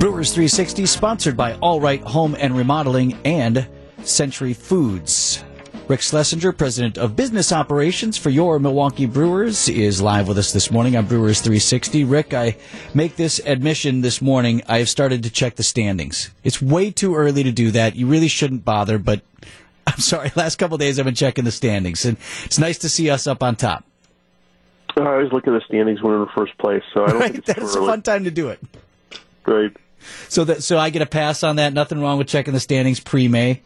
Brewers 360, sponsored by All Right Home and Remodeling and Century Foods. Rick Schlesinger, President of Business Operations for your Milwaukee Brewers, is live with us this morning on Brewers 360. Rick, I make this admission this morning. I have started to check the standings. It's way too early to do that. You really shouldn't bother, but I'm sorry. Last couple days I've been checking the standings, and it's nice to see us up on top. I always look at the standings when we're in first place, so I don't right? think it's That's too a fun time to do it. Right. So that so I get a pass on that. Nothing wrong with checking the standings pre-May.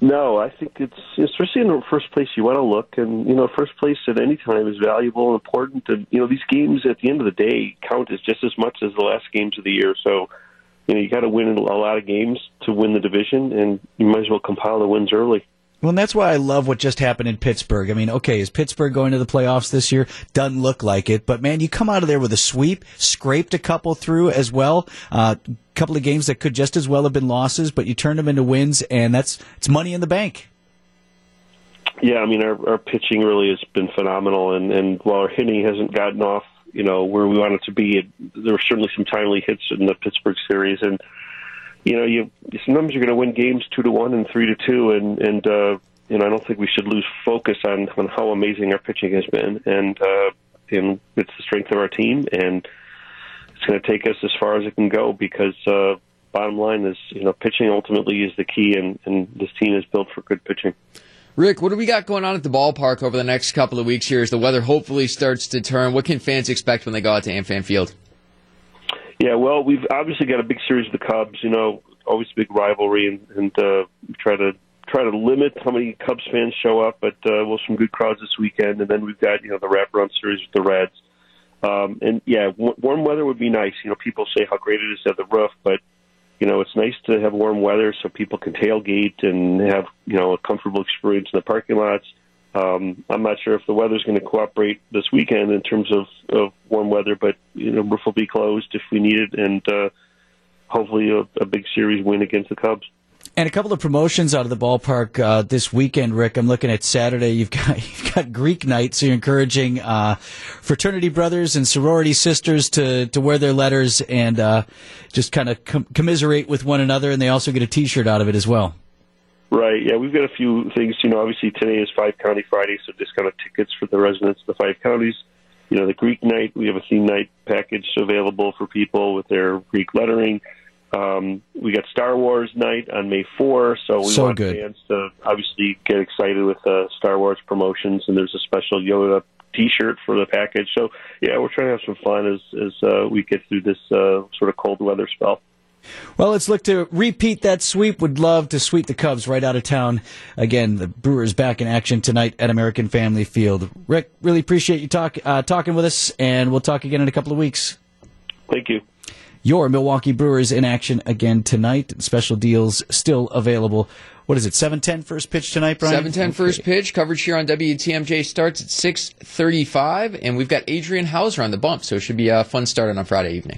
No, I think it's especially in the first place. You want to look, and you know, first place at any time is valuable and important. And you know, these games at the end of the day count as just as much as the last games of the year. So, you know, you got to win a lot of games to win the division, and you might as well compile the wins early. Well, and that's why I love what just happened in Pittsburgh. I mean, okay, is Pittsburgh going to the playoffs this year? Doesn't look like it, but man, you come out of there with a sweep, scraped a couple through as well. A uh, couple of games that could just as well have been losses, but you turned them into wins, and that's it's money in the bank. Yeah, I mean, our, our pitching really has been phenomenal, and and while our hitting hasn't gotten off, you know, where we want it to be, it, there were certainly some timely hits in the Pittsburgh series, and you know, you sometimes you're going to win games two to one and three to two, and and uh, you know, I don't think we should lose focus on on how amazing our pitching has been, and uh, and it's the strength of our team, and it's going to take us as far as it can go because. uh Bottom line is, you know, pitching ultimately is the key, and, and this team is built for good pitching. Rick, what do we got going on at the ballpark over the next couple of weeks here as the weather hopefully starts to turn? What can fans expect when they go out to AmFam Field? Yeah, well, we've obviously got a big series of the Cubs. You know, always a big rivalry, and, and uh, try to try to limit how many Cubs fans show up. But uh, we'll some good crowds this weekend, and then we've got you know the wraparound series with the Reds. Um, and yeah, w- warm weather would be nice. You know, people say how great it is have the roof, but you know, it's nice to have warm weather so people can tailgate and have you know a comfortable experience in the parking lots. Um, I'm not sure if the weather's going to cooperate this weekend in terms of, of warm weather, but you know, roof will be closed if we need it, and uh, hopefully a, a big series win against the Cubs. And a couple of promotions out of the ballpark uh, this weekend, Rick. I'm looking at Saturday. You've got you've got Greek night, so you're encouraging uh, fraternity brothers and sorority sisters to, to wear their letters and uh, just kind of com- commiserate with one another. And they also get a T-shirt out of it as well. Right. Yeah, we've got a few things. You know, obviously today is Five County Friday, so discounted tickets for the residents of the five counties. You know, the Greek night, we have a theme night package available for people with their Greek lettering. Um, we got Star Wars night on May 4, so we So want good. fans to obviously get excited with uh, Star Wars promotions, and there's a special Yoda T-shirt for the package. So yeah, we're trying to have some fun as as uh, we get through this uh, sort of cold weather spell. Well, let's look to repeat that sweep. Would love to sweep the Cubs right out of town. Again, the Brewers back in action tonight at American Family Field. Rick, really appreciate you talk, uh, talking with us, and we'll talk again in a couple of weeks. Thank you. Your Milwaukee Brewers in action again tonight. Special deals still available. What is it? 7:10 first pitch tonight, Brian. 710 first pitch. Coverage here on WTMJ starts at 635, and we've got Adrian Houser on the bump, so it should be a fun start on a Friday evening.